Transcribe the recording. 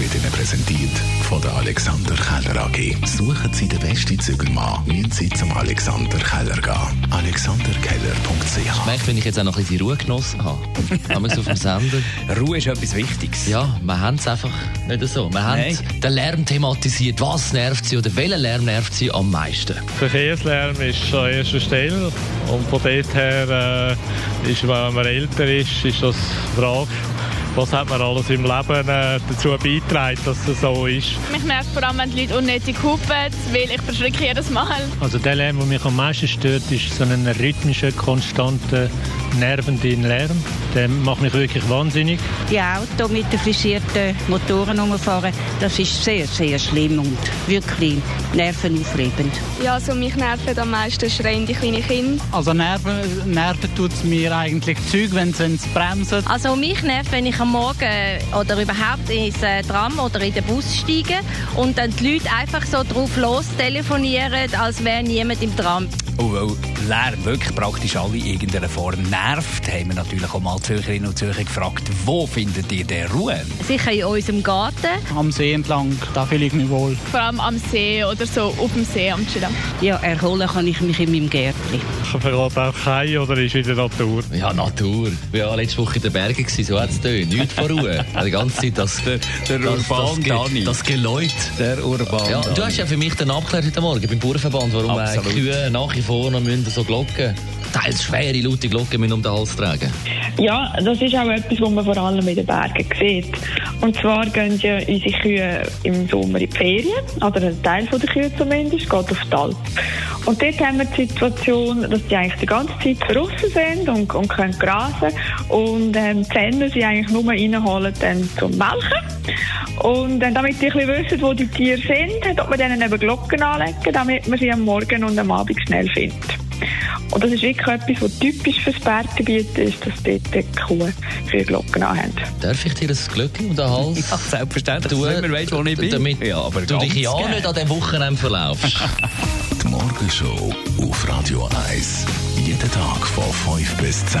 wird Ihnen präsentiert von der Alexander Keller AG. Suchen Sie den besten Zügelmann, müssen Sie zum Alexander Keller gehen. AlexanderKeller.ch merke, wenn ich jetzt auch noch ein bisschen Ruhe genossen habe. Haben wir es auf dem Sender? Ruhe ist etwas Wichtiges. Ja, wir haben es einfach nicht so. Wir haben Nein. den Lärm thematisiert. Was nervt Sie oder welcher Lärm nervt Sie am meisten? Verkehrslärm ist an erster Stelle. Und von dort her, äh, ist, wenn man älter ist, ist das Frage, was hat man alles im Leben äh, dazu beigetragen, dass es so ist. Mich nervt vor allem, wenn die Leute unnötig hupen, weil ich verschrecke jedes Mal. Also der Lärm, der mich am meisten stört, ist so ein rhythmischer, konstanter, nervender Lärm. Der macht mich wirklich wahnsinnig. Die Autos mit den frisierten Motoren rumfahren, das ist sehr, sehr schlimm und wirklich nervenaufreibend. Ja, also mich nerven am meisten schreiende kleine Kinder. Also nerven, nerven tut es mir eigentlich Zeug, wenn sie bremsen. Also mich nervt, wenn ich am Morgen oder überhaupt ins äh, Tram oder in den Bus steige und dann die Leute einfach so drauf los telefonieren, als wäre niemand im Tram. Und weil Lärm wirklich praktisch alle in irgendeiner Form nervt, haben wir natürlich auch mal Zürcherinnen und Zürcher gefragt, wo findet ihr den Ruhe? Sicher in unserem Garten. Am See entlang, da fühle ich mich wohl. Vor allem am See oder so auf dem See am Chillen. Ja, erholen kann ich mich in meinem Gärtchen. Vergeht auch kein oder ist in der Natur? Ja, Natur. Wir waren letzte Woche in den Bergen, gewesen, so hat es. Nichts von Ruhe. Die ganze Zeit das, der das, Urban das, Dani. das Geläut. Der Urban. Ja, du hast ja für mich dann abgeklärt heute Morgen beim Bauernverband, warum äh, Absolut. Kühe nach wie vor noch müssen so Glocken, teils schwere, laute Glocken müssen um den Hals tragen. Ja, das ist auch etwas, was man vor allem in den Bergen sieht. Und zwar gehen ja unsere Kühe im Sommer in die Ferien, oder ein Teil der Kühe zumindest, geht auf die Alp. Und dort haben wir die Situation, dass die eigentlich die ganze Zeit draussen sind und, und können grasen. Und ähm, die Zähne sie eigentlich nur reinholen dann zum Melken. Und damit die ein bisschen wissen, wo die Tiere sind, tut man denen eben Glocken anlegen, damit man sie am Morgen und am Abend schnell findet. Und das ist wirklich etwas, was typisch für das Berggebiet ist, dass dort die Kuh viele Glocken anhaben. Darf ich dir ein Glöckchen um den Hals? Ja, selbstverständlich, Du, du immer weißt, wo ich bin. Damit ja, aber du dich ja nicht an diesem Wochenende verlaufst. Die Morgenshow auf Radio 1. Jeden Tag von 5 bis 10.